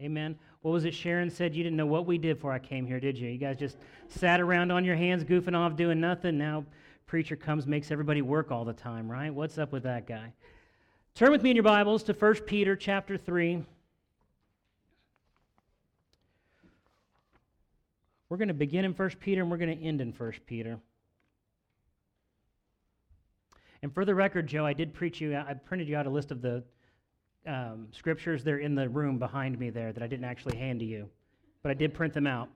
Amen. What was it Sharon said? You didn't know what we did before I came here, did you? You guys just sat around on your hands, goofing off, doing nothing. Now, preacher comes, makes everybody work all the time, right? What's up with that guy? Turn with me in your Bibles to 1 Peter chapter 3. We're going to begin in 1 Peter and we're going to end in 1 Peter. And for the record, Joe, I did preach you, I printed you out a list of the um, scriptures. They're in the room behind me there that I didn't actually hand to you, but I did print them out.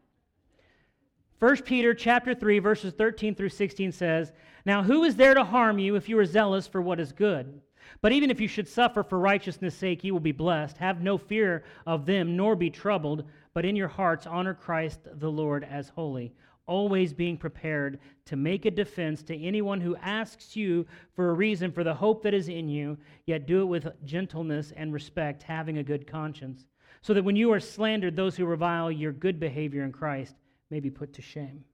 1 Peter chapter 3 verses 13 through 16 says, "Now who is there to harm you if you are zealous for what is good? But even if you should suffer for righteousness' sake, you will be blessed. Have no fear of them, nor be troubled, but in your hearts honor Christ the Lord as holy, always being prepared to make a defense to anyone who asks you for a reason for the hope that is in you, yet do it with gentleness and respect, having a good conscience, so that when you are slandered, those who revile your good behavior in Christ may be put to shame.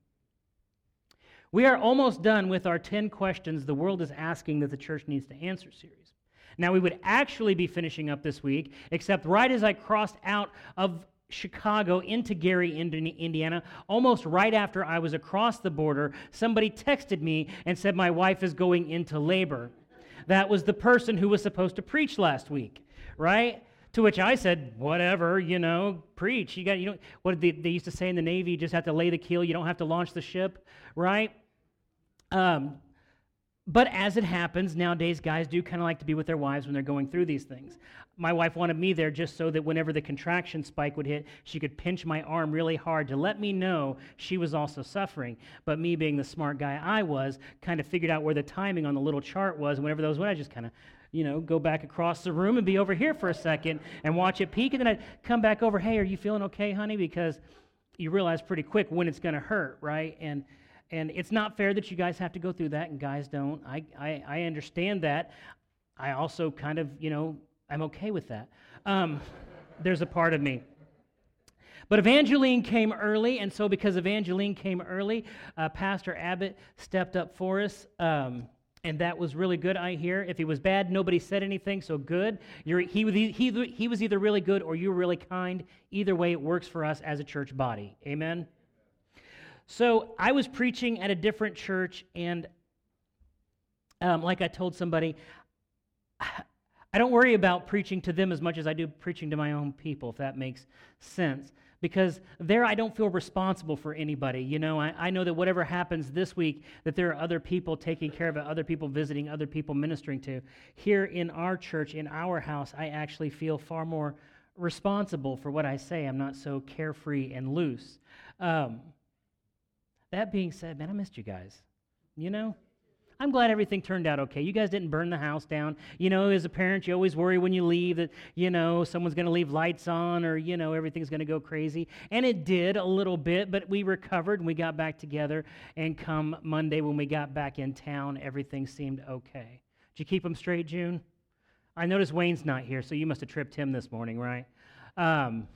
We are almost done with our 10 questions the world is asking that the church needs to answer series. Now, we would actually be finishing up this week, except right as I crossed out of Chicago into Gary, Indiana, almost right after I was across the border, somebody texted me and said, My wife is going into labor. That was the person who was supposed to preach last week, right? To which I said, whatever, you know, preach. You got, you know, what they, they used to say in the Navy, you just have to lay the keel, you don't have to launch the ship, right? Um, but as it happens, nowadays guys do kind of like to be with their wives when they're going through these things. My wife wanted me there just so that whenever the contraction spike would hit, she could pinch my arm really hard to let me know she was also suffering. But me being the smart guy I was, kind of figured out where the timing on the little chart was. And whenever those went, I just kind of you know, go back across the room and be over here for a second and watch it peak. And then I'd come back over, hey, are you feeling okay, honey? Because you realize pretty quick when it's going to hurt, right? And and it's not fair that you guys have to go through that and guys don't. I, I, I understand that. I also kind of, you know, I'm okay with that. Um, there's a part of me. But Evangeline came early, and so because Evangeline came early, uh, Pastor Abbott stepped up for us. Um, and that was really good, I hear. If he was bad, nobody said anything, so good. You're, he, he, he was either really good or you were really kind. Either way, it works for us as a church body. Amen? So I was preaching at a different church, and um, like I told somebody, I don't worry about preaching to them as much as I do preaching to my own people, if that makes sense. Because there I don't feel responsible for anybody. You know, I, I know that whatever happens this week, that there are other people taking care of it, other people visiting, other people ministering to. Here in our church, in our house, I actually feel far more responsible for what I say. I'm not so carefree and loose. Um, that being said, man, I missed you guys. You know? I'm glad everything turned out okay. You guys didn't burn the house down. You know, as a parent, you always worry when you leave that, you know, someone's going to leave lights on or, you know, everything's going to go crazy. And it did a little bit, but we recovered and we got back together. And come Monday, when we got back in town, everything seemed okay. Did you keep them straight, June? I noticed Wayne's not here, so you must have tripped him this morning, right? Um,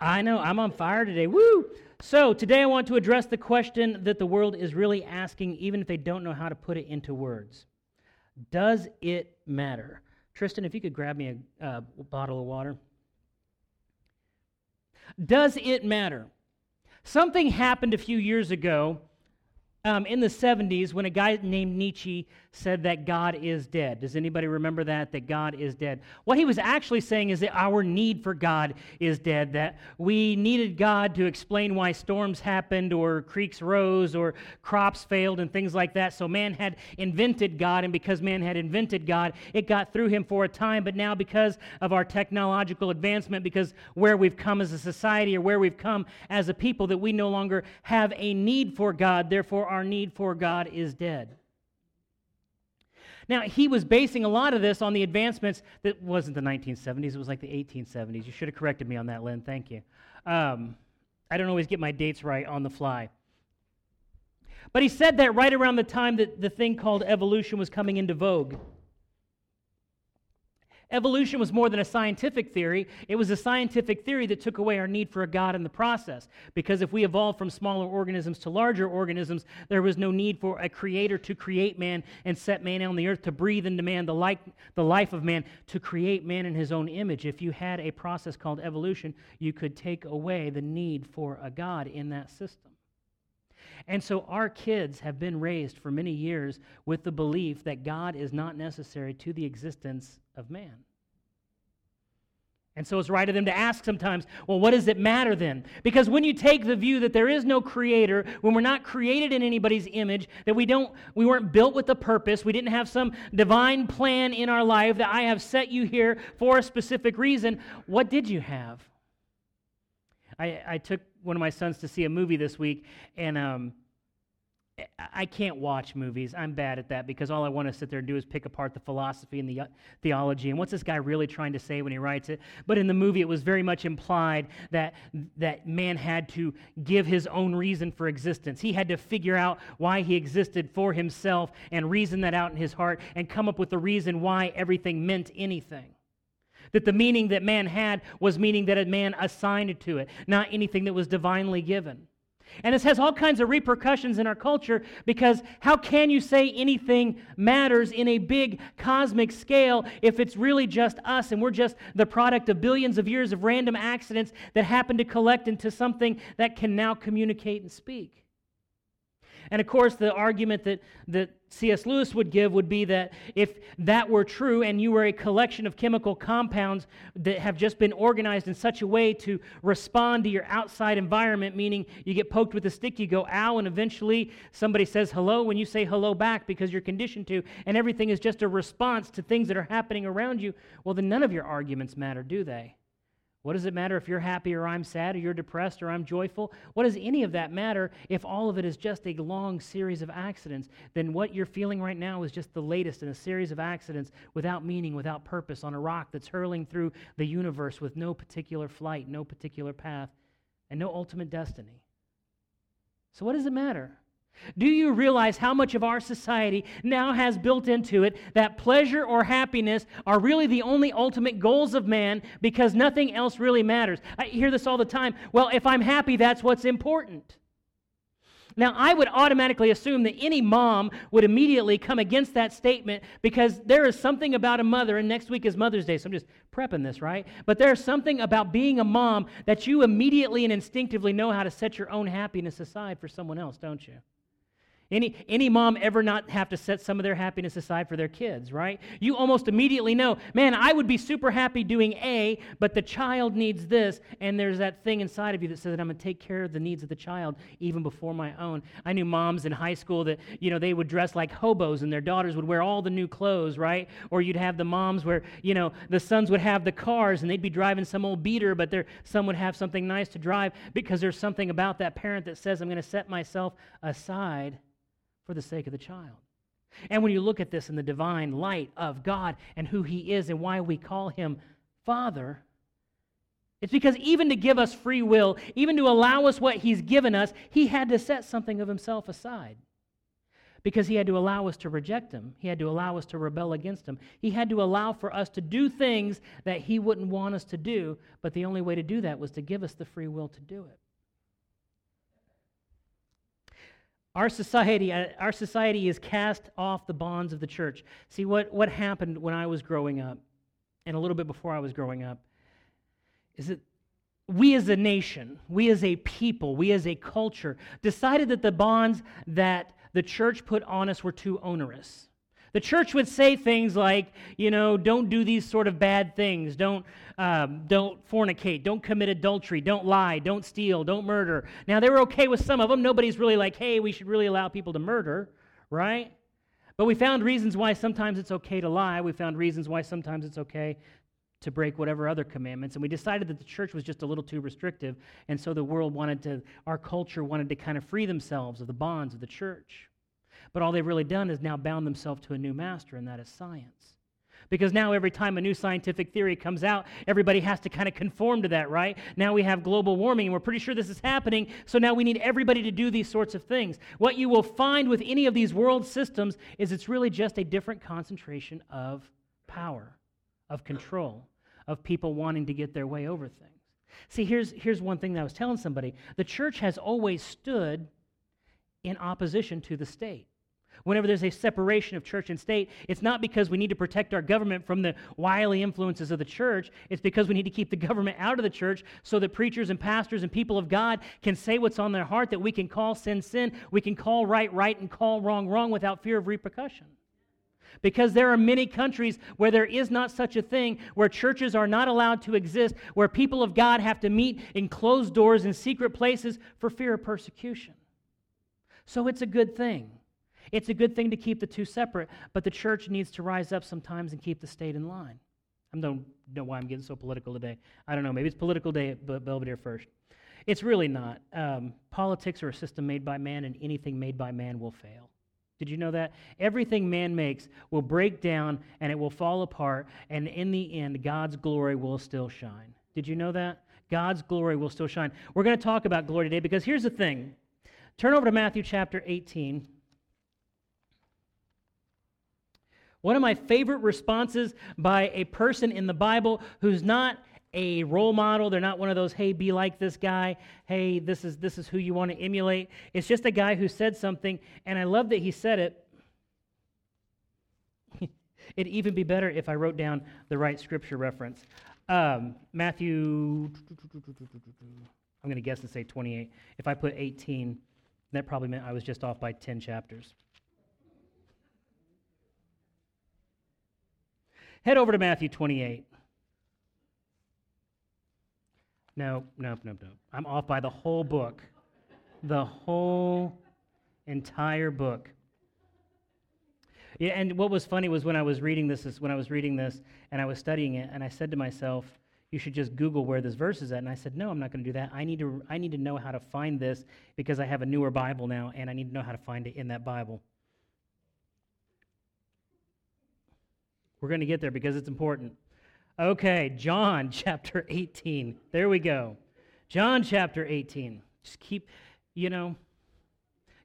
I know, I'm on fire today. Woo! So, today I want to address the question that the world is really asking, even if they don't know how to put it into words Does it matter? Tristan, if you could grab me a bottle of water. Does it matter? Something happened a few years ago um, in the 70s when a guy named Nietzsche said that God is dead. Does anybody remember that? That God is dead. What he was actually saying is that our need for God is dead, that we needed God to explain why storms happened or creeks rose or crops failed and things like that. So man had invented God, and because man had invented God, it got through him for a time. But now, because of our technological advancement, because where we've come as a society or where we've come as a people, that we no longer have a need for God, therefore, our need for God is dead. Now, he was basing a lot of this on the advancements that wasn't the 1970s, it was like the 1870s. You should have corrected me on that, Lynn. Thank you. Um, I don't always get my dates right on the fly. But he said that right around the time that the thing called evolution was coming into vogue. Evolution was more than a scientific theory. It was a scientific theory that took away our need for a God in the process. Because if we evolved from smaller organisms to larger organisms, there was no need for a creator to create man and set man on the earth to breathe into man the, like, the life of man, to create man in his own image. If you had a process called evolution, you could take away the need for a God in that system. And so our kids have been raised for many years with the belief that God is not necessary to the existence of man. And so it's right of them to ask sometimes, well, what does it matter then? Because when you take the view that there is no creator, when we're not created in anybody's image, that we don't we weren't built with a purpose, we didn't have some divine plan in our life that I have set you here for a specific reason, what did you have? I, I took one of my sons to see a movie this week, and um, I can't watch movies. I'm bad at that because all I want to sit there and do is pick apart the philosophy and the uh, theology and what's this guy really trying to say when he writes it. But in the movie, it was very much implied that that man had to give his own reason for existence. He had to figure out why he existed for himself and reason that out in his heart and come up with the reason why everything meant anything. That the meaning that man had was meaning that a man assigned to it, not anything that was divinely given. And this has all kinds of repercussions in our culture because how can you say anything matters in a big cosmic scale if it's really just us and we're just the product of billions of years of random accidents that happen to collect into something that can now communicate and speak? And of course, the argument that, that C.S. Lewis would give would be that if that were true and you were a collection of chemical compounds that have just been organized in such a way to respond to your outside environment, meaning you get poked with a stick, you go ow, and eventually somebody says hello when you say hello back because you're conditioned to, and everything is just a response to things that are happening around you, well, then none of your arguments matter, do they? What does it matter if you're happy or I'm sad or you're depressed or I'm joyful? What does any of that matter if all of it is just a long series of accidents? Then what you're feeling right now is just the latest in a series of accidents without meaning, without purpose, on a rock that's hurling through the universe with no particular flight, no particular path, and no ultimate destiny. So, what does it matter? Do you realize how much of our society now has built into it that pleasure or happiness are really the only ultimate goals of man because nothing else really matters? I hear this all the time. Well, if I'm happy, that's what's important. Now, I would automatically assume that any mom would immediately come against that statement because there is something about a mother, and next week is Mother's Day, so I'm just prepping this, right? But there's something about being a mom that you immediately and instinctively know how to set your own happiness aside for someone else, don't you? Any, any mom ever not have to set some of their happiness aside for their kids, right? You almost immediately know, man, I would be super happy doing A, but the child needs this. And there's that thing inside of you that says that I'm going to take care of the needs of the child even before my own. I knew moms in high school that, you know, they would dress like hobos and their daughters would wear all the new clothes, right? Or you'd have the moms where, you know, the sons would have the cars and they'd be driving some old beater, but their son would have something nice to drive because there's something about that parent that says, I'm going to set myself aside for the sake of the child. And when you look at this in the divine light of God and who He is and why we call Him Father, it's because even to give us free will, even to allow us what He's given us, He had to set something of Himself aside. Because He had to allow us to reject Him, He had to allow us to rebel against Him, He had to allow for us to do things that He wouldn't want us to do, but the only way to do that was to give us the free will to do it. Our society, uh, our society is cast off the bonds of the church. See, what, what happened when I was growing up, and a little bit before I was growing up, is that we as a nation, we as a people, we as a culture decided that the bonds that the church put on us were too onerous. The church would say things like, you know, don't do these sort of bad things. Don't, um, don't fornicate. Don't commit adultery. Don't lie. Don't steal. Don't murder. Now, they were okay with some of them. Nobody's really like, hey, we should really allow people to murder, right? But we found reasons why sometimes it's okay to lie. We found reasons why sometimes it's okay to break whatever other commandments. And we decided that the church was just a little too restrictive. And so the world wanted to, our culture wanted to kind of free themselves of the bonds of the church. But all they've really done is now bound themselves to a new master, and that is science. Because now, every time a new scientific theory comes out, everybody has to kind of conform to that, right? Now we have global warming, and we're pretty sure this is happening, so now we need everybody to do these sorts of things. What you will find with any of these world systems is it's really just a different concentration of power, of control, of people wanting to get their way over things. See, here's, here's one thing that I was telling somebody the church has always stood in opposition to the state. Whenever there's a separation of church and state, it's not because we need to protect our government from the wily influences of the church. It's because we need to keep the government out of the church so that preachers and pastors and people of God can say what's on their heart, that we can call sin sin, we can call right right, and call wrong wrong without fear of repercussion. Because there are many countries where there is not such a thing, where churches are not allowed to exist, where people of God have to meet in closed doors in secret places for fear of persecution. So it's a good thing. It's a good thing to keep the two separate, but the church needs to rise up sometimes and keep the state in line. I don't know why I'm getting so political today. I don't know. Maybe it's political day at Belvedere first. It's really not. Um, politics are a system made by man, and anything made by man will fail. Did you know that? Everything man makes will break down and it will fall apart, and in the end, God's glory will still shine. Did you know that? God's glory will still shine. We're going to talk about glory today because here's the thing. Turn over to Matthew chapter 18. One of my favorite responses by a person in the Bible who's not a role model. They're not one of those, hey, be like this guy. Hey, this is, this is who you want to emulate. It's just a guy who said something, and I love that he said it. It'd even be better if I wrote down the right scripture reference. Um, Matthew, I'm going to guess and say 28. If I put 18, that probably meant I was just off by 10 chapters. Head over to Matthew 28. No, no, no, no. I'm off by the whole book. The whole entire book. Yeah, and what was funny was when I was reading this, is when I was reading this and I was studying it, and I said to myself, you should just Google where this verse is at. And I said, no, I'm not going to do that. I need to, I need to know how to find this because I have a newer Bible now, and I need to know how to find it in that Bible. We're going to get there because it's important. Okay, John chapter 18. There we go. John chapter 18. Just keep, you know,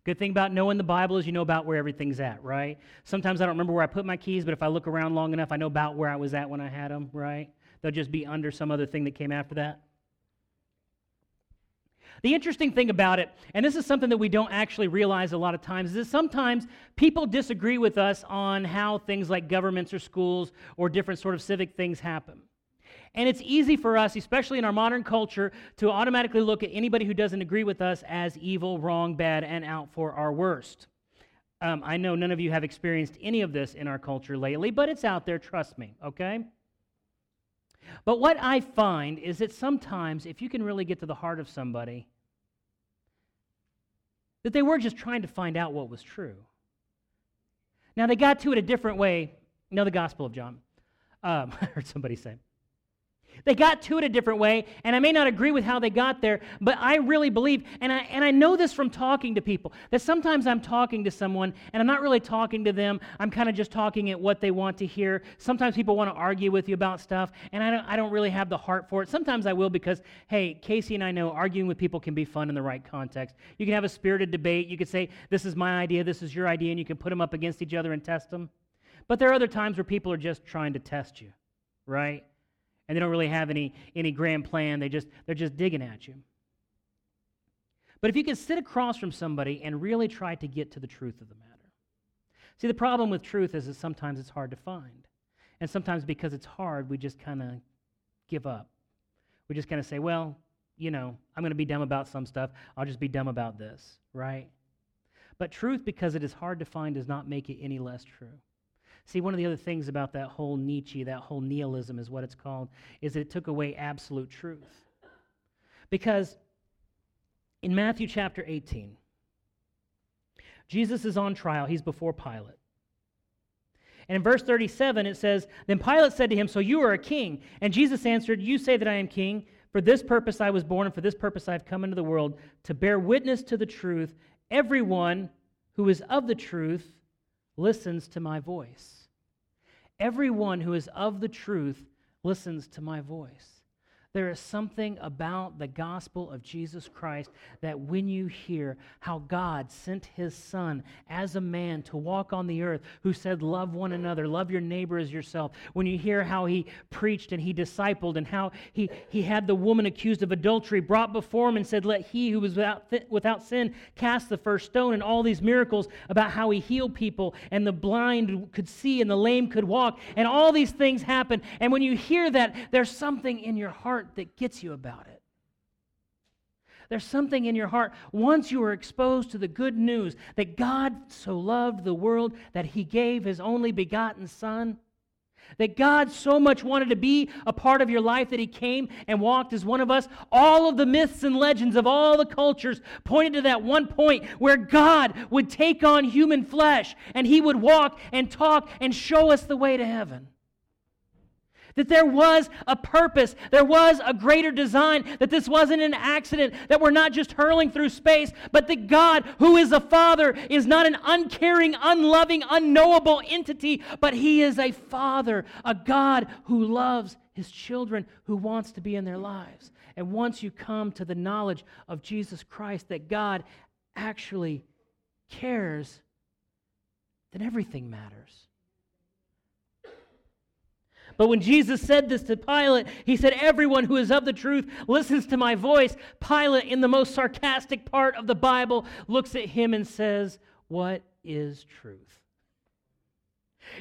good thing about knowing the Bible is you know about where everything's at, right? Sometimes I don't remember where I put my keys, but if I look around long enough, I know about where I was at when I had them, right? They'll just be under some other thing that came after that. The interesting thing about it, and this is something that we don't actually realize a lot of times, is that sometimes people disagree with us on how things like governments or schools or different sort of civic things happen. And it's easy for us, especially in our modern culture, to automatically look at anybody who doesn't agree with us as evil, wrong, bad, and out for our worst. Um, I know none of you have experienced any of this in our culture lately, but it's out there, trust me, okay? But what I find is that sometimes, if you can really get to the heart of somebody, that they were just trying to find out what was true. Now, they got to it a different way. Know the Gospel of John. Um, I heard somebody say. They got to it a different way, and I may not agree with how they got there, but I really believe, and I, and I know this from talking to people, that sometimes I'm talking to someone and I'm not really talking to them. I'm kind of just talking at what they want to hear. Sometimes people want to argue with you about stuff, and I don't, I don't really have the heart for it. Sometimes I will because, hey, Casey and I know arguing with people can be fun in the right context. You can have a spirited debate. You could say, this is my idea, this is your idea, and you can put them up against each other and test them. But there are other times where people are just trying to test you, right? And they don't really have any, any grand plan. They just, they're just digging at you. But if you can sit across from somebody and really try to get to the truth of the matter. See, the problem with truth is that sometimes it's hard to find. And sometimes because it's hard, we just kind of give up. We just kind of say, well, you know, I'm going to be dumb about some stuff. I'll just be dumb about this, right? But truth, because it is hard to find, does not make it any less true. See, one of the other things about that whole Nietzsche, that whole nihilism is what it's called, is that it took away absolute truth. Because in Matthew chapter 18, Jesus is on trial. He's before Pilate. And in verse 37, it says, Then Pilate said to him, So you are a king. And Jesus answered, You say that I am king. For this purpose I was born, and for this purpose I have come into the world, to bear witness to the truth. Everyone who is of the truth listens to my voice. Everyone who is of the truth listens to my voice. There is something about the gospel of Jesus Christ that when you hear how God sent his son as a man to walk on the earth, who said, Love one another, love your neighbor as yourself, when you hear how he preached and he discipled and how he, he had the woman accused of adultery brought before him and said, Let he who was without, th- without sin cast the first stone, and all these miracles about how he healed people and the blind could see and the lame could walk, and all these things happen. And when you hear that, there's something in your heart heart that gets you about it. There's something in your heart once you are exposed to the good news that God so loved the world that he gave his only begotten Son. That God so much wanted to be a part of your life that He came and walked as one of us. All of the myths and legends of all the cultures pointed to that one point where God would take on human flesh and He would walk and talk and show us the way to heaven. That there was a purpose, there was a greater design, that this wasn't an accident, that we're not just hurling through space, but that God, who is a father, is not an uncaring, unloving, unknowable entity, but He is a father, a God who loves His children, who wants to be in their lives. And once you come to the knowledge of Jesus Christ, that God actually cares, then everything matters. But when Jesus said this to Pilate, he said, Everyone who is of the truth listens to my voice. Pilate, in the most sarcastic part of the Bible, looks at him and says, What is truth?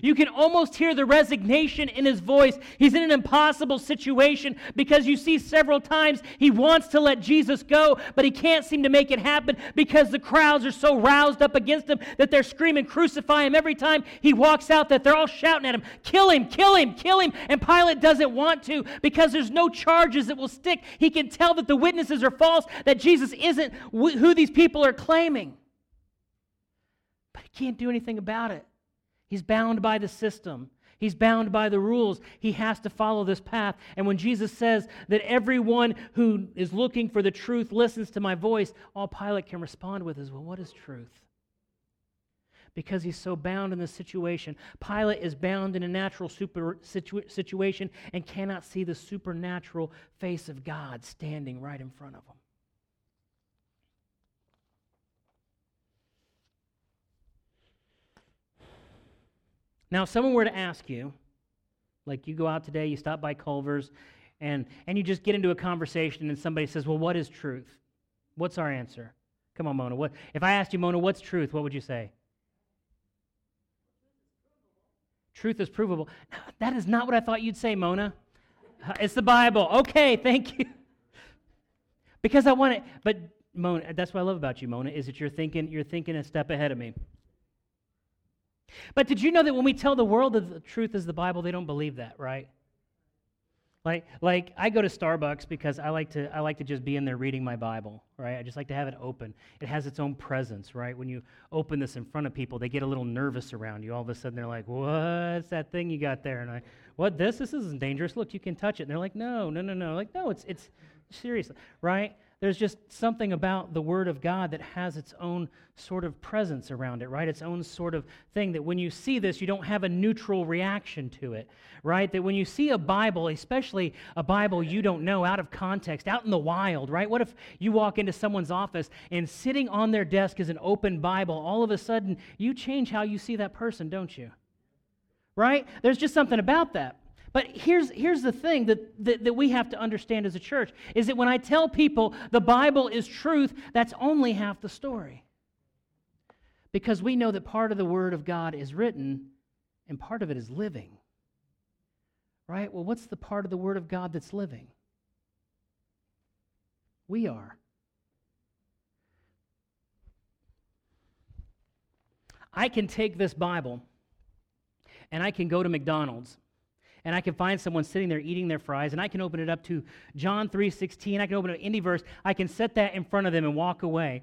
You can almost hear the resignation in his voice. He's in an impossible situation because you see several times he wants to let Jesus go, but he can't seem to make it happen because the crowds are so roused up against him that they're screaming, Crucify him. Every time he walks out, that they're all shouting at him, Kill him, kill him, kill him. And Pilate doesn't want to because there's no charges that will stick. He can tell that the witnesses are false, that Jesus isn't who these people are claiming. But he can't do anything about it. He's bound by the system. He's bound by the rules. He has to follow this path. And when Jesus says that everyone who is looking for the truth listens to my voice, all Pilate can respond with is, Well, what is truth? Because he's so bound in the situation. Pilate is bound in a natural super situ- situation and cannot see the supernatural face of God standing right in front of him. Now, if someone were to ask you, like you go out today, you stop by Culver's, and, and you just get into a conversation, and somebody says, Well, what is truth? What's our answer? Come on, Mona. What, if I asked you, Mona, what's truth? What would you say? Truth is provable. That is not what I thought you'd say, Mona. Uh, it's the Bible. Okay, thank you. because I want it, but Mona, that's what I love about you, Mona, is that you're thinking, you're thinking a step ahead of me. But did you know that when we tell the world that the truth is the Bible, they don't believe that, right? Like, like I go to Starbucks because I like to I like to just be in there reading my Bible, right? I just like to have it open. It has its own presence, right? When you open this in front of people, they get a little nervous around you. All of a sudden, they're like, "What's that thing you got there?" And I, "What? This? This isn't dangerous. Look, you can touch it." And they're like, "No, no, no, no." Like, no, it's it's seriously, right? There's just something about the Word of God that has its own sort of presence around it, right? Its own sort of thing that when you see this, you don't have a neutral reaction to it, right? That when you see a Bible, especially a Bible you don't know out of context, out in the wild, right? What if you walk into someone's office and sitting on their desk is an open Bible? All of a sudden, you change how you see that person, don't you? Right? There's just something about that. But here's, here's the thing that, that, that we have to understand as a church is that when I tell people the Bible is truth, that's only half the story. Because we know that part of the Word of God is written and part of it is living. Right? Well, what's the part of the Word of God that's living? We are. I can take this Bible and I can go to McDonald's and I can find someone sitting there eating their fries, and I can open it up to John 3.16, I can open up any verse, I can set that in front of them and walk away.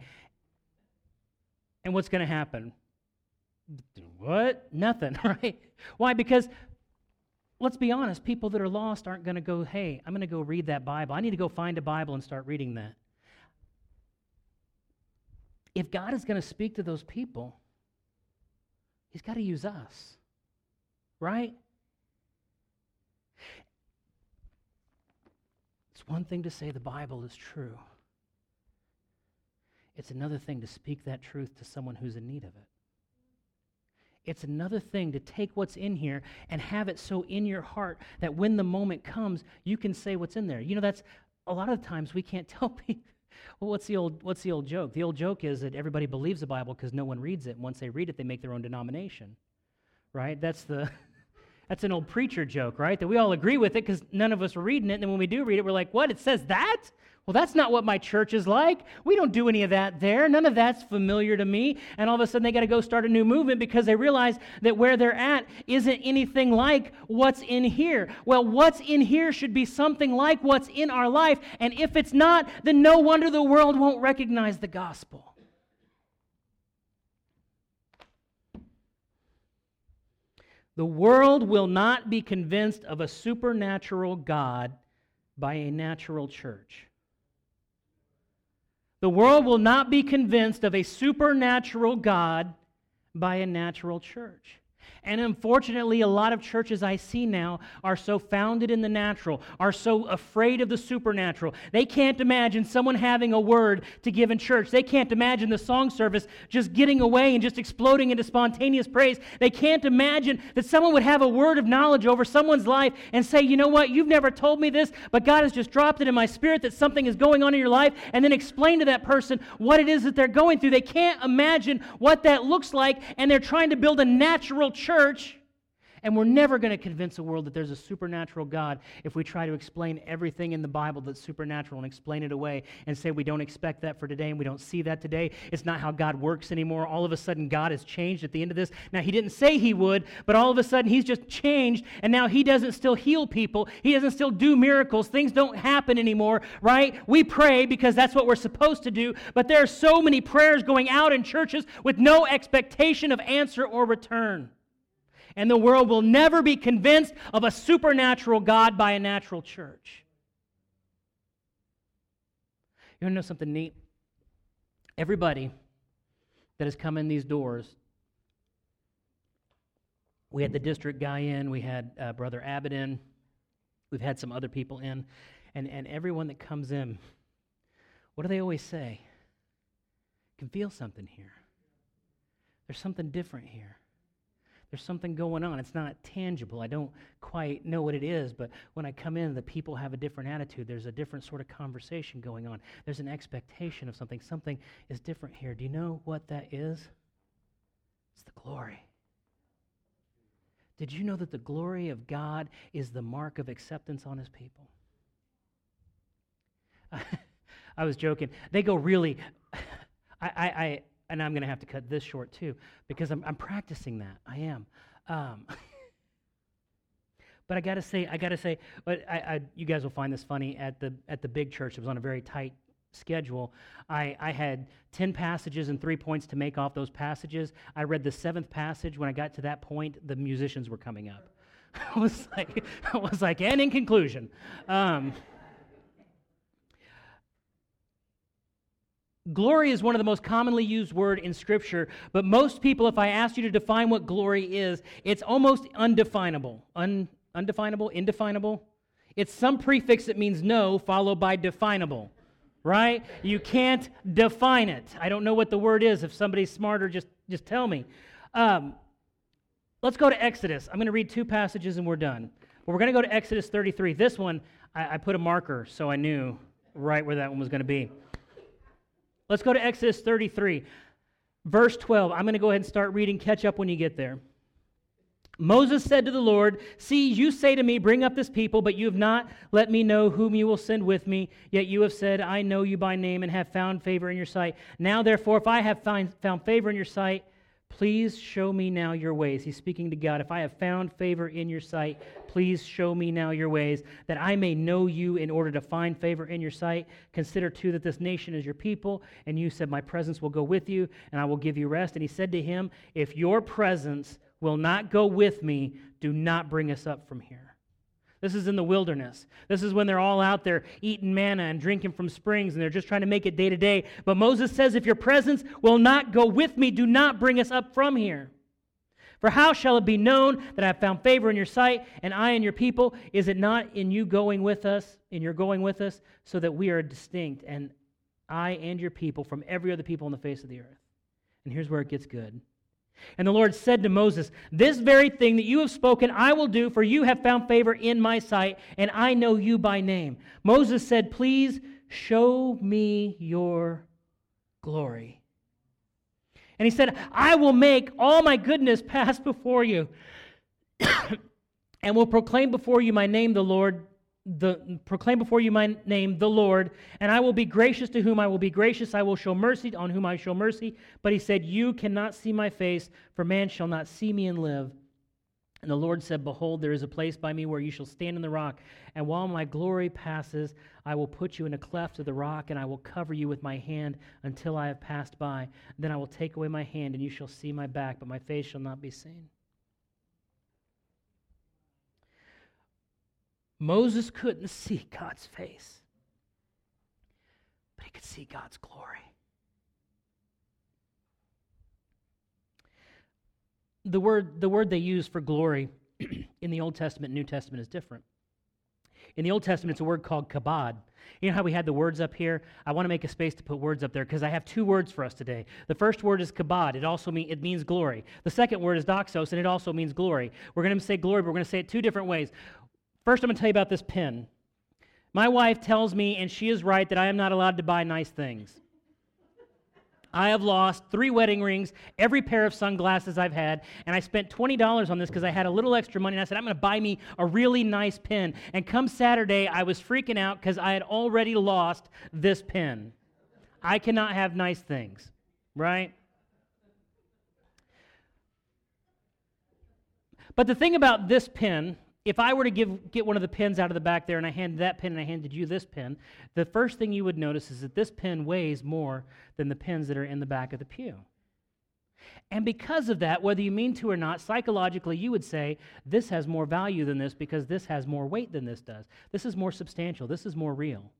And what's going to happen? What? Nothing, right? Why? Because let's be honest, people that are lost aren't going to go, hey, I'm going to go read that Bible. I need to go find a Bible and start reading that. If God is going to speak to those people, He's got to use us, right? One thing to say the Bible is true, it's another thing to speak that truth to someone who's in need of it. It's another thing to take what's in here and have it so in your heart that when the moment comes, you can say what's in there. You know, that's a lot of times we can't tell people. Well, what's the old what's the old joke? The old joke is that everybody believes the Bible because no one reads it. And once they read it, they make their own denomination. Right? That's the that's an old preacher joke, right? That we all agree with it because none of us are reading it. And then when we do read it, we're like, what? It says that? Well, that's not what my church is like. We don't do any of that there. None of that's familiar to me. And all of a sudden, they got to go start a new movement because they realize that where they're at isn't anything like what's in here. Well, what's in here should be something like what's in our life. And if it's not, then no wonder the world won't recognize the gospel. The world will not be convinced of a supernatural God by a natural church. The world will not be convinced of a supernatural God by a natural church. And unfortunately, a lot of churches I see now are so founded in the natural, are so afraid of the supernatural. They can't imagine someone having a word to give in church. They can't imagine the song service just getting away and just exploding into spontaneous praise. They can't imagine that someone would have a word of knowledge over someone's life and say, you know what, you've never told me this, but God has just dropped it in my spirit that something is going on in your life, and then explain to that person what it is that they're going through. They can't imagine what that looks like, and they're trying to build a natural church church and we're never going to convince the world that there's a supernatural God if we try to explain everything in the Bible that's supernatural and explain it away and say we don't expect that for today and we don't see that today. It's not how God works anymore. All of a sudden, God has changed at the end of this. Now, He didn't say He would, but all of a sudden, He's just changed and now He doesn't still heal people. He doesn't still do miracles. Things don't happen anymore, right? We pray because that's what we're supposed to do, but there are so many prayers going out in churches with no expectation of answer or return and the world will never be convinced of a supernatural God by a natural church. You want to know something neat? Everybody that has come in these doors, we had the district guy in, we had uh, Brother Abbott in, we've had some other people in, and, and everyone that comes in, what do they always say? can feel something here. There's something different here there's something going on. It's not tangible. I don't quite know what it is, but when I come in, the people have a different attitude. There's a different sort of conversation going on. There's an expectation of something. Something is different here. Do you know what that is? It's the glory. Did you know that the glory of God is the mark of acceptance on his people? I was joking. They go really. I, I, and I'm going to have to cut this short too because I'm, I'm practicing that. I am. Um, but I got to say, I got to say, but I, I, you guys will find this funny at the at the big church. It was on a very tight schedule. I, I had 10 passages and three points to make off those passages. I read the seventh passage. When I got to that point, the musicians were coming up. I was like, I was like, and in conclusion. Um, Glory is one of the most commonly used word in Scripture, but most people, if I ask you to define what glory is, it's almost undefinable. Un, undefinable? Indefinable? It's some prefix that means no, followed by definable, right? You can't define it. I don't know what the word is. If somebody's smarter, just, just tell me. Um, let's go to Exodus. I'm going to read two passages and we're done. But we're going to go to Exodus 33. This one, I, I put a marker so I knew right where that one was going to be. Let's go to Exodus 33, verse 12. I'm going to go ahead and start reading. Catch up when you get there. Moses said to the Lord, See, you say to me, Bring up this people, but you have not let me know whom you will send with me. Yet you have said, I know you by name and have found favor in your sight. Now, therefore, if I have find, found favor in your sight, Please show me now your ways. He's speaking to God. If I have found favor in your sight, please show me now your ways, that I may know you in order to find favor in your sight. Consider too that this nation is your people, and you said, My presence will go with you, and I will give you rest. And he said to him, If your presence will not go with me, do not bring us up from here. This is in the wilderness. This is when they're all out there eating manna and drinking from springs and they're just trying to make it day to day. But Moses says, If your presence will not go with me, do not bring us up from here. For how shall it be known that I have found favor in your sight, and I and your people? Is it not in you going with us, in your going with us, so that we are distinct, and I and your people from every other people on the face of the earth? And here's where it gets good. And the Lord said to Moses, This very thing that you have spoken, I will do, for you have found favor in my sight, and I know you by name. Moses said, Please show me your glory. And he said, I will make all my goodness pass before you, and will proclaim before you my name, the Lord, the proclaim before you my name, the Lord, and I will be gracious to whom I will be gracious. I will show mercy on whom I show mercy. But he said, You cannot see my face, for man shall not see me and live. And the Lord said, Behold, there is a place by me where you shall stand in the rock. And while my glory passes, I will put you in a cleft of the rock, and I will cover you with my hand until I have passed by. Then I will take away my hand, and you shall see my back, but my face shall not be seen. Moses couldn't see God's face, but he could see God's glory. The word, the word they use for glory in the Old Testament and New Testament is different. In the Old Testament, it's a word called kabod. You know how we had the words up here? I want to make a space to put words up there because I have two words for us today. The first word is kabod. It also mean, it means glory. The second word is doxos, and it also means glory. We're going to say glory, but we're going to say it two different ways. First, I'm going to tell you about this pen. My wife tells me, and she is right, that I am not allowed to buy nice things. I have lost three wedding rings, every pair of sunglasses I've had, and I spent $20 on this because I had a little extra money. And I said, I'm going to buy me a really nice pen. And come Saturday, I was freaking out because I had already lost this pen. I cannot have nice things, right? But the thing about this pen if I were to give, get one of the pens out of the back there and I handed that pen and I handed you this pen, the first thing you would notice is that this pen weighs more than the pens that are in the back of the pew. And because of that, whether you mean to or not, psychologically you would say, this has more value than this because this has more weight than this does. This is more substantial. This is more real.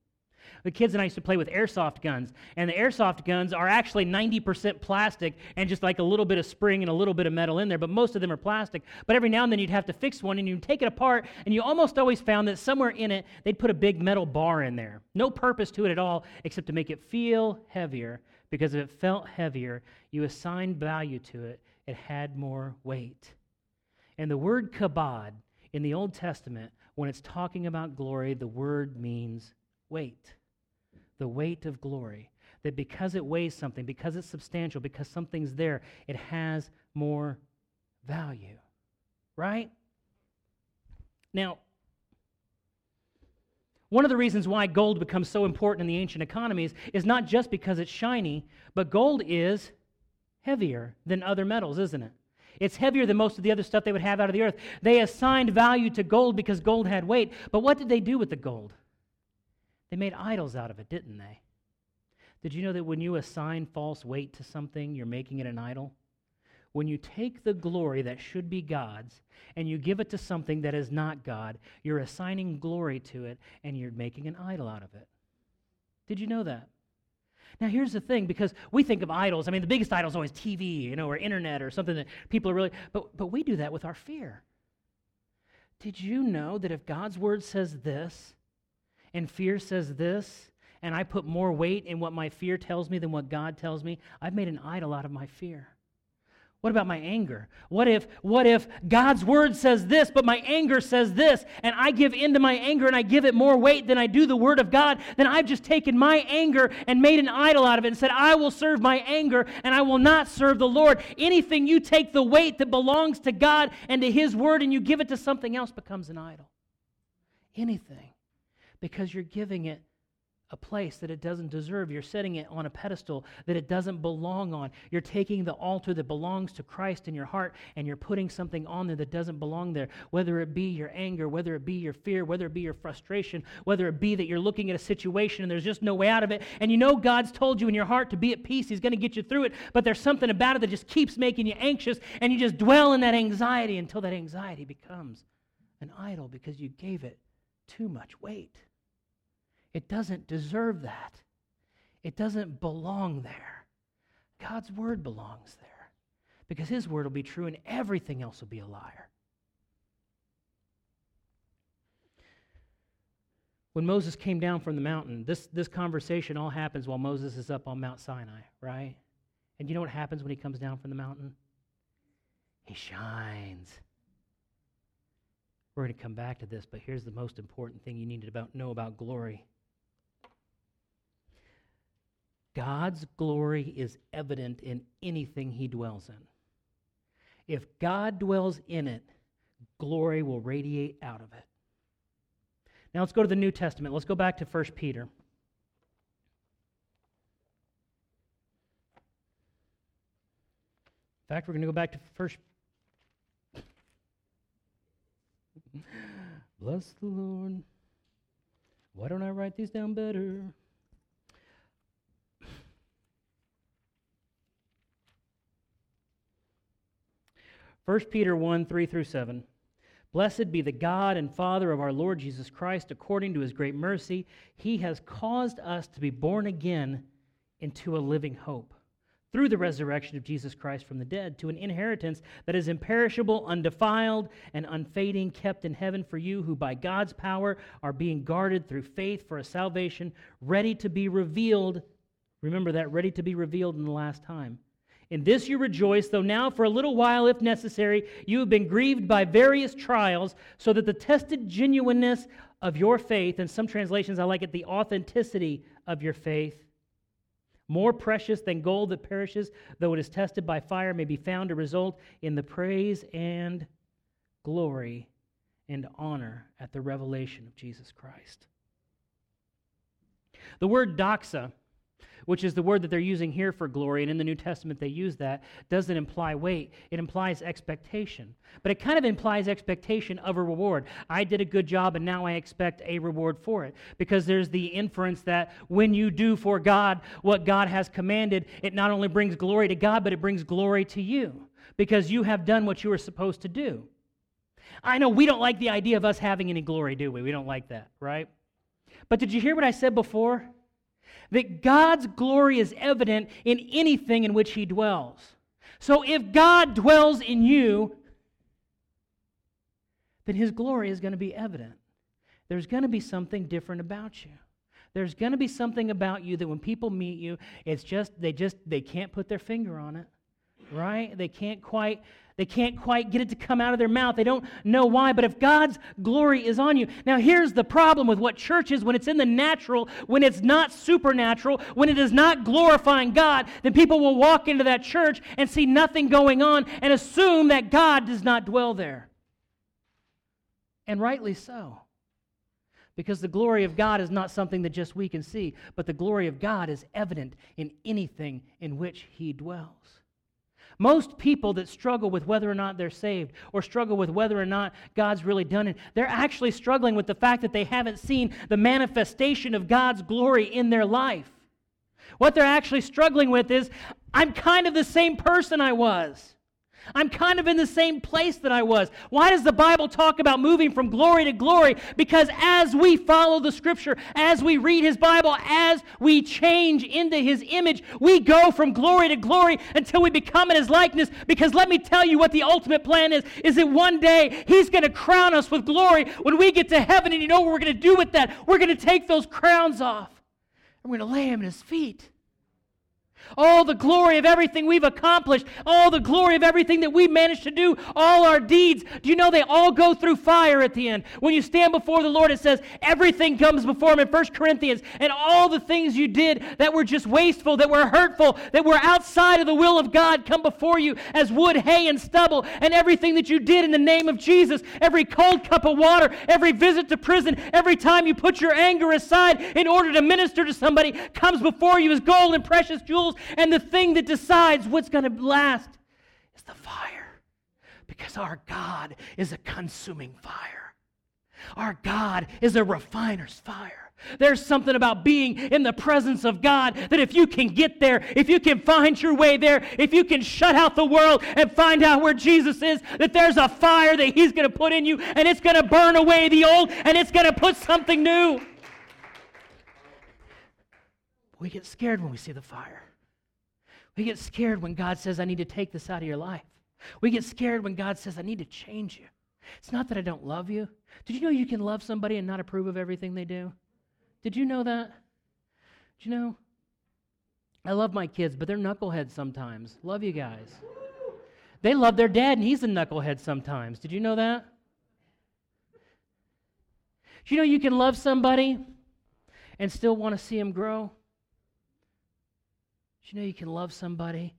The kids and I used to play with airsoft guns, and the airsoft guns are actually 90% plastic and just like a little bit of spring and a little bit of metal in there, but most of them are plastic. But every now and then you'd have to fix one, and you'd take it apart, and you almost always found that somewhere in it they'd put a big metal bar in there. No purpose to it at all except to make it feel heavier, because if it felt heavier, you assigned value to it, it had more weight. And the word kabod in the Old Testament, when it's talking about glory, the word means weight the weight of glory. That because it weighs something, because it's substantial, because something's there, it has more value. Right? Now, one of the reasons why gold becomes so important in the ancient economies is not just because it's shiny, but gold is heavier than other metals, isn't it? It's heavier than most of the other stuff they would have out of the earth. They assigned value to gold because gold had weight. But what did they do with the gold? They made idols out of it, didn't they? Did you know that when you assign false weight to something, you're making it an idol? When you take the glory that should be God's and you give it to something that is not God, you're assigning glory to it and you're making an idol out of it. Did you know that? Now, here's the thing because we think of idols. I mean, the biggest idol is always TV, you know, or internet or something that people are really, but, but we do that with our fear. Did you know that if God's word says this, and fear says this, and I put more weight in what my fear tells me than what God tells me, I've made an idol out of my fear. What about my anger? What if what if God's word says this but my anger says this and I give into my anger and I give it more weight than I do the word of God? Then I've just taken my anger and made an idol out of it and said I will serve my anger and I will not serve the Lord. Anything you take the weight that belongs to God and to his word and you give it to something else becomes an idol. Anything because you're giving it a place that it doesn't deserve. You're setting it on a pedestal that it doesn't belong on. You're taking the altar that belongs to Christ in your heart and you're putting something on there that doesn't belong there. Whether it be your anger, whether it be your fear, whether it be your frustration, whether it be that you're looking at a situation and there's just no way out of it. And you know God's told you in your heart to be at peace. He's going to get you through it. But there's something about it that just keeps making you anxious and you just dwell in that anxiety until that anxiety becomes an idol because you gave it too much weight. It doesn't deserve that. It doesn't belong there. God's word belongs there because his word will be true and everything else will be a liar. When Moses came down from the mountain, this, this conversation all happens while Moses is up on Mount Sinai, right? And you know what happens when he comes down from the mountain? He shines. We're going to come back to this, but here's the most important thing you need to about, know about glory God's glory is evident in anything he dwells in. If God dwells in it, glory will radiate out of it. Now let's go to the New Testament. Let's go back to 1 Peter. In fact, we're going to go back to 1 Bless the Lord. Why don't I write these down better? First Peter 1 3 through 7. Blessed be the God and Father of our Lord Jesus Christ, according to his great mercy, he has caused us to be born again into a living hope through the resurrection of Jesus Christ from the dead to an inheritance that is imperishable, undefiled, and unfading, kept in heaven for you, who by God's power are being guarded through faith for a salvation ready to be revealed. Remember that, ready to be revealed in the last time. In this you rejoice, though now for a little while, if necessary, you have been grieved by various trials, so that the tested genuineness of your faith, and some translations I like it, the authenticity of your faith, more precious than gold that perishes, though it is tested by fire, may be found to result in the praise and glory and honor at the revelation of Jesus Christ. The word doxa which is the word that they're using here for glory, and in the New Testament they use that, doesn't imply weight. It implies expectation. But it kind of implies expectation of a reward. I did a good job, and now I expect a reward for it. Because there's the inference that when you do for God what God has commanded, it not only brings glory to God, but it brings glory to you. Because you have done what you were supposed to do. I know we don't like the idea of us having any glory, do we? We don't like that, right? But did you hear what I said before? That God's glory is evident in anything in which he dwells. So if God dwells in you, then his glory is going to be evident. There's going to be something different about you. There's going to be something about you that when people meet you, it's just they just they can't put their finger on it. Right? They can't quite they can't quite get it to come out of their mouth. They don't know why. But if God's glory is on you. Now, here's the problem with what church is when it's in the natural, when it's not supernatural, when it is not glorifying God, then people will walk into that church and see nothing going on and assume that God does not dwell there. And rightly so. Because the glory of God is not something that just we can see, but the glory of God is evident in anything in which He dwells. Most people that struggle with whether or not they're saved or struggle with whether or not God's really done it, they're actually struggling with the fact that they haven't seen the manifestation of God's glory in their life. What they're actually struggling with is I'm kind of the same person I was. I'm kind of in the same place that I was. Why does the Bible talk about moving from glory to glory? Because as we follow the scripture, as we read his Bible, as we change into his image, we go from glory to glory until we become in his likeness. Because let me tell you what the ultimate plan is, is that one day he's going to crown us with glory when we get to heaven. And you know what we're going to do with that? We're going to take those crowns off and we're going to lay him at his feet. All the glory of everything we've accomplished, all the glory of everything that we managed to do, all our deeds. Do you know they all go through fire at the end? When you stand before the Lord, it says everything comes before Him in 1 Corinthians. And all the things you did that were just wasteful, that were hurtful, that were outside of the will of God come before you as wood, hay, and stubble. And everything that you did in the name of Jesus, every cold cup of water, every visit to prison, every time you put your anger aside in order to minister to somebody, comes before you as gold and precious jewels and the thing that decides what's going to last is the fire. Because our God is a consuming fire. Our God is a refiner's fire. There's something about being in the presence of God that if you can get there, if you can find your way there, if you can shut out the world and find out where Jesus is, that there's a fire that He's going to put in you and it's going to burn away the old and it's going to put something new. We get scared when we see the fire. We get scared when God says, I need to take this out of your life. We get scared when God says, I need to change you. It's not that I don't love you. Did you know you can love somebody and not approve of everything they do? Did you know that? Did you know? I love my kids, but they're knuckleheads sometimes. Love you guys. They love their dad, and he's a knucklehead sometimes. Did you know that? Do you know you can love somebody and still want to see them grow? You know you can love somebody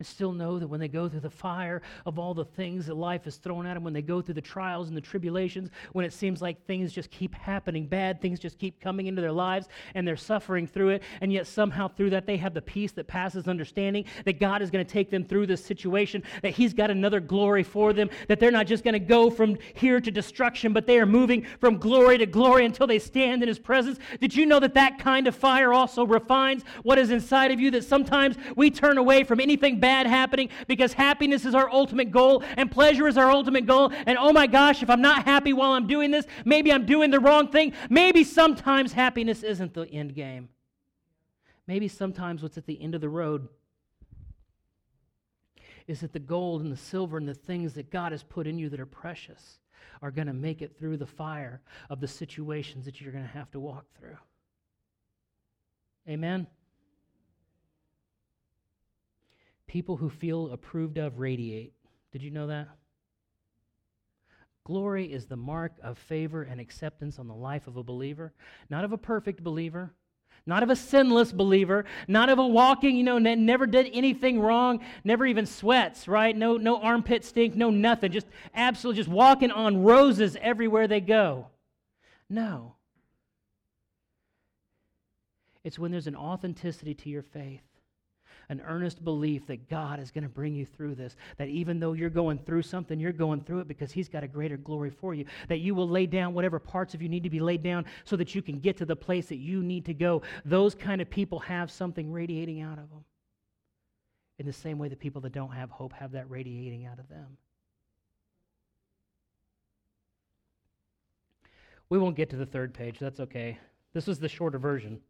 and still know that when they go through the fire of all the things that life has thrown at them, when they go through the trials and the tribulations, when it seems like things just keep happening, bad things just keep coming into their lives, and they're suffering through it, and yet somehow through that they have the peace that passes understanding, that God is going to take them through this situation, that He's got another glory for them, that they're not just going to go from here to destruction, but they are moving from glory to glory until they stand in His presence. Did you know that that kind of fire also refines what is inside of you? That sometimes we turn away from anything bad happening because happiness is our ultimate goal and pleasure is our ultimate goal. And oh my gosh, if I'm not happy while I'm doing this, maybe I'm doing the wrong thing. Maybe sometimes happiness isn't the end game. Maybe sometimes what's at the end of the road is that the gold and the silver and the things that God has put in you that are precious are going to make it through the fire of the situations that you're going to have to walk through. Amen. People who feel approved of radiate. Did you know that? Glory is the mark of favor and acceptance on the life of a believer, not of a perfect believer, not of a sinless believer, not of a walking, you know, never did anything wrong, never even sweats, right? No, no armpit stink, no nothing, just absolutely just walking on roses everywhere they go. No. It's when there's an authenticity to your faith an earnest belief that God is going to bring you through this. That even though you're going through something, you're going through it because He's got a greater glory for you. That you will lay down whatever parts of you need to be laid down so that you can get to the place that you need to go. Those kind of people have something radiating out of them. In the same way that people that don't have hope have that radiating out of them. We won't get to the third page. That's okay. This was the shorter version.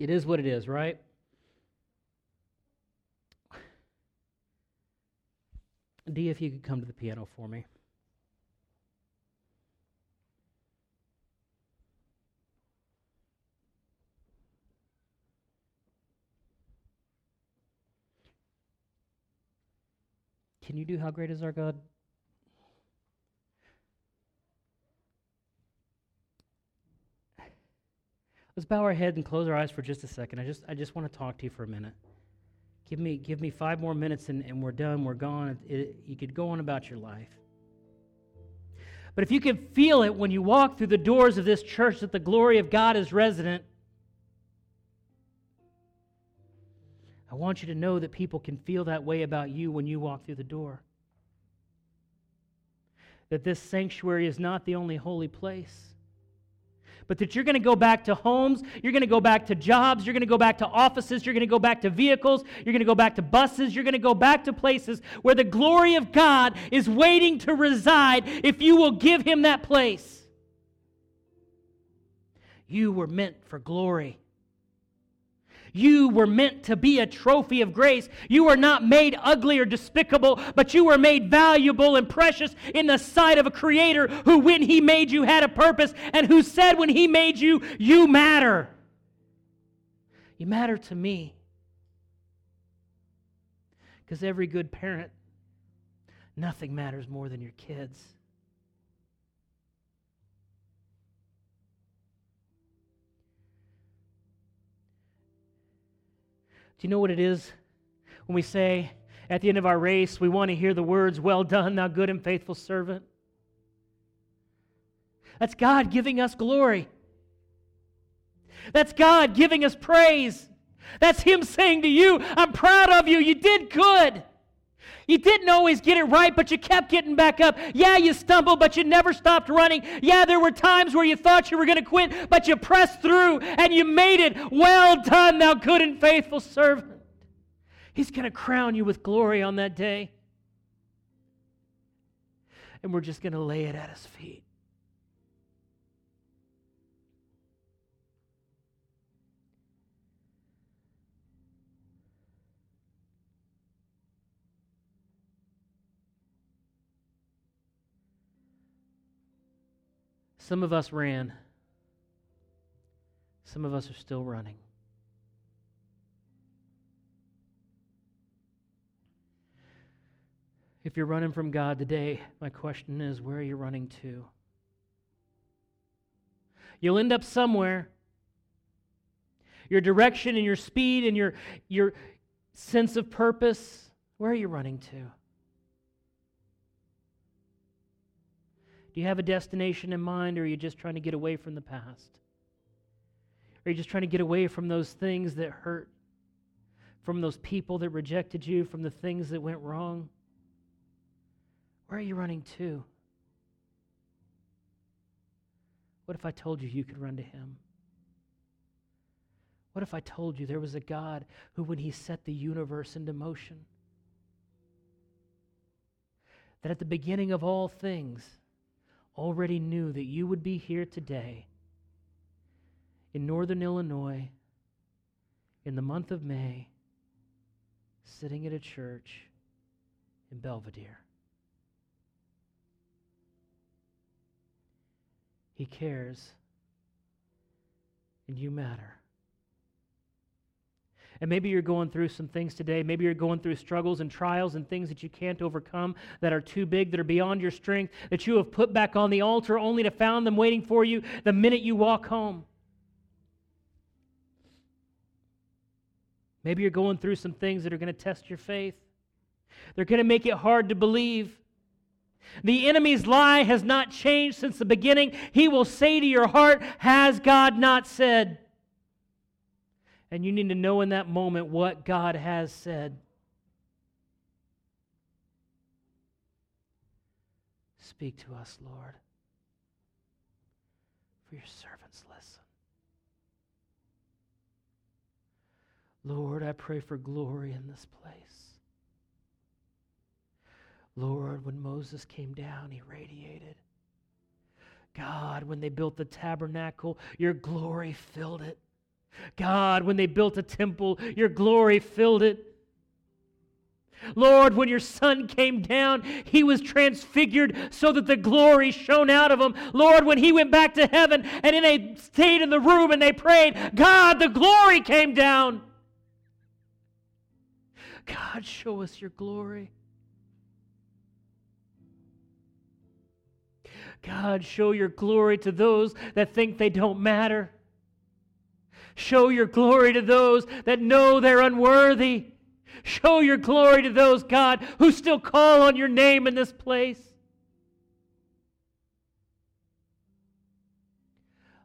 It is what it is, right? D, if you could come to the piano for me. Can you do How Great Is Our God? Let's bow our head and close our eyes for just a second. I just, I just want to talk to you for a minute. Give me, give me five more minutes and, and we're done. We're gone. It, it, you could go on about your life. But if you can feel it when you walk through the doors of this church that the glory of God is resident, I want you to know that people can feel that way about you when you walk through the door. That this sanctuary is not the only holy place but that you're going to go back to homes, you're going to go back to jobs, you're going to go back to offices, you're going to go back to vehicles, you're going to go back to buses, you're going to go back to places where the glory of God is waiting to reside if you will give Him that place. You were meant for glory. You were meant to be a trophy of grace. You were not made ugly or despicable, but you were made valuable and precious in the sight of a creator who, when he made you, had a purpose and who said, when he made you, you matter. You matter to me. Because every good parent, nothing matters more than your kids. Do you know what it is when we say at the end of our race, we want to hear the words, Well done, thou good and faithful servant? That's God giving us glory. That's God giving us praise. That's Him saying to you, I'm proud of you. You did good. You didn't always get it right, but you kept getting back up. Yeah, you stumbled, but you never stopped running. Yeah, there were times where you thought you were going to quit, but you pressed through and you made it. Well done, thou good and faithful servant. He's going to crown you with glory on that day. And we're just going to lay it at his feet. Some of us ran. Some of us are still running. If you're running from God today, my question is where are you running to? You'll end up somewhere. Your direction and your speed and your, your sense of purpose, where are you running to? Do you have a destination in mind, or are you just trying to get away from the past? Are you just trying to get away from those things that hurt, from those people that rejected you, from the things that went wrong? Where are you running to? What if I told you you could run to Him? What if I told you there was a God who, when He set the universe into motion, that at the beginning of all things already knew that you would be here today in northern Illinois in the month of May, sitting at a church in Belvidere? He cares, and you matter. And maybe you're going through some things today. Maybe you're going through struggles and trials and things that you can't overcome, that are too big, that are beyond your strength, that you have put back on the altar only to find them waiting for you the minute you walk home. Maybe you're going through some things that are going to test your faith. They're going to make it hard to believe. The enemy's lie has not changed since the beginning. He will say to your heart, Has God not said? And you need to know in that moment what God has said. Speak to us, Lord, for your servants listen. Lord, I pray for glory in this place. Lord, when Moses came down, he radiated. God, when they built the tabernacle, your glory filled it. God, when they built a temple, your glory filled it. Lord, when your son came down, he was transfigured so that the glory shone out of him. Lord, when he went back to heaven and then they stayed in the room and they prayed, God, the glory came down. God, show us your glory. God, show your glory to those that think they don't matter. Show your glory to those that know they're unworthy. Show your glory to those, God, who still call on your name in this place.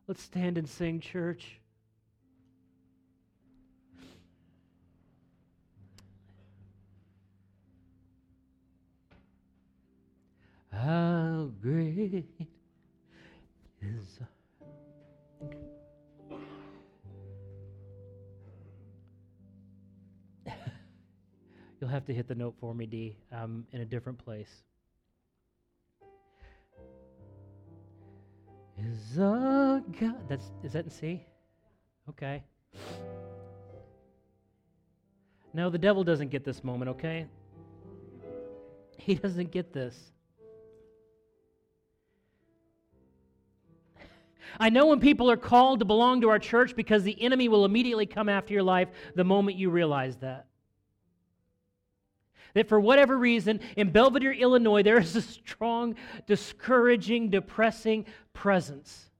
Let's stand and sing, church. How great You'll have to hit the note for me, D. I'm in a different place. Is a God. That's is that in C? Okay. No, the devil doesn't get this moment, okay? He doesn't get this. I know when people are called to belong to our church because the enemy will immediately come after your life the moment you realize that. That for whatever reason, in Belvidere, Illinois, there is a strong, discouraging, depressing presence.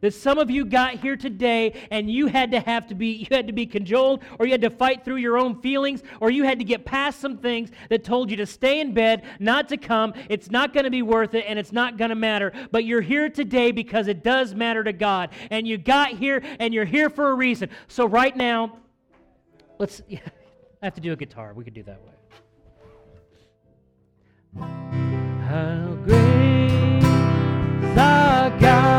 That some of you got here today and you had to have to be you had to be cajoled or you had to fight through your own feelings or you had to get past some things that told you to stay in bed not to come. It's not going to be worth it and it's not going to matter. But you're here today because it does matter to god. And you got here and you're here for a reason. So right now let's i have to do a guitar. We could do that way. How great is our god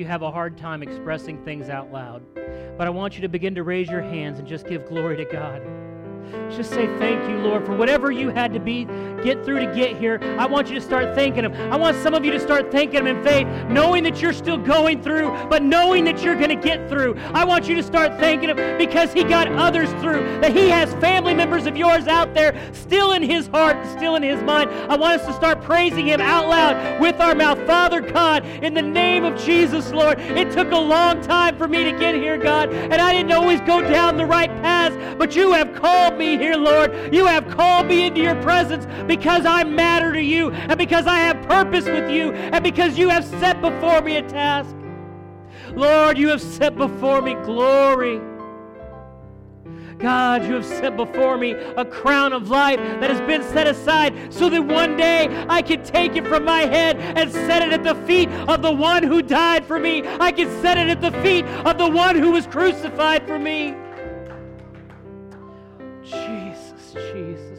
you have a hard time expressing things out loud, but I want you to begin to raise your hands and just give glory to God. Just say thank you, Lord, for whatever you had to be get through to get here. I want you to start thanking Him. I want some of you to start thanking Him in faith, knowing that you're still going through, but knowing that you're going to get through. I want you to start thanking Him because He got others through, that He has family members of yours out there still in His heart, still in His mind. I want us to start praising Him out loud with our mouth. Father God, in the name of Jesus, Lord, it took a long time for me to get here, God, and I didn't always go down the right path, but you have called me here, Lord. You have called me into your presence because I matter to you and because I have purpose with you and because you have set before me a task. Lord, you have set before me glory. God, you have set before me a crown of life that has been set aside so that one day I can take it from my head and set it at the feet of the one who died for me. I can set it at the feet of the one who was crucified for me. Jesus, Jesus.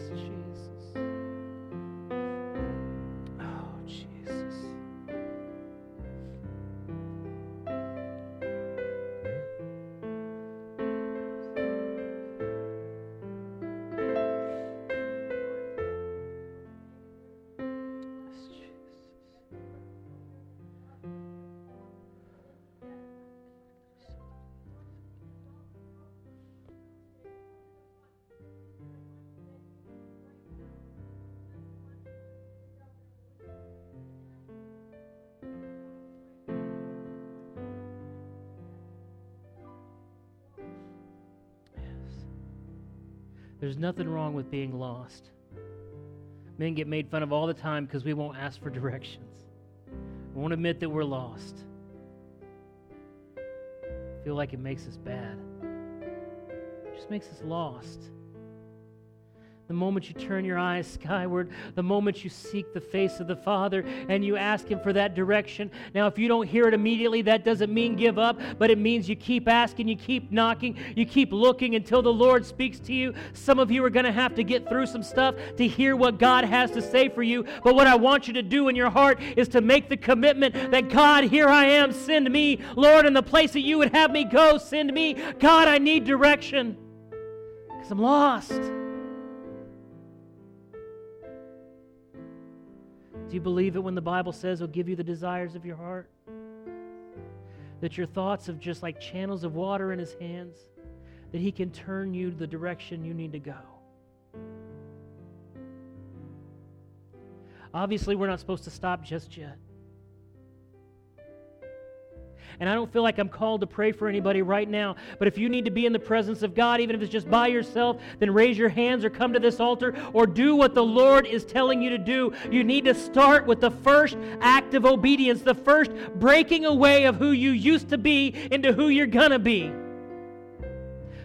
There's nothing wrong with being lost. Men get made fun of all the time because we won't ask for directions. We won't admit that we're lost. Feel like it makes us bad. It just makes us lost. The moment you turn your eyes skyward, the moment you seek the face of the Father and you ask Him for that direction. Now, if you don't hear it immediately, that doesn't mean give up, but it means you keep asking, you keep knocking, you keep looking until the Lord speaks to you. Some of you are going to have to get through some stuff to hear what God has to say for you. But what I want you to do in your heart is to make the commitment that God, here I am, send me. Lord, in the place that you would have me go, send me. God, I need direction because I'm lost. Do you believe it when the Bible says He'll give you the desires of your heart? That your thoughts are just like channels of water in His hands, that He can turn you the direction you need to go. Obviously, we're not supposed to stop just yet. And I don't feel like I'm called to pray for anybody right now. But if you need to be in the presence of God, even if it's just by yourself, then raise your hands or come to this altar or do what the Lord is telling you to do. You need to start with the first act of obedience, the first breaking away of who you used to be into who you're going to be.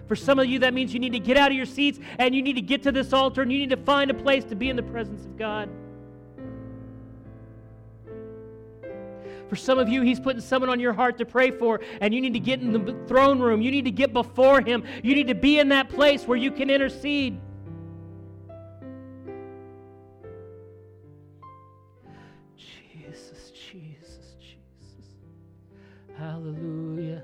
For some of you, that means you need to get out of your seats and you need to get to this altar and you need to find a place to be in the presence of God. For some of you, He's putting someone on your heart to pray for, and you need to get in the throne room. You need to get before Him. You need to be in that place where you can intercede. Jesus, Jesus, Jesus. Hallelujah.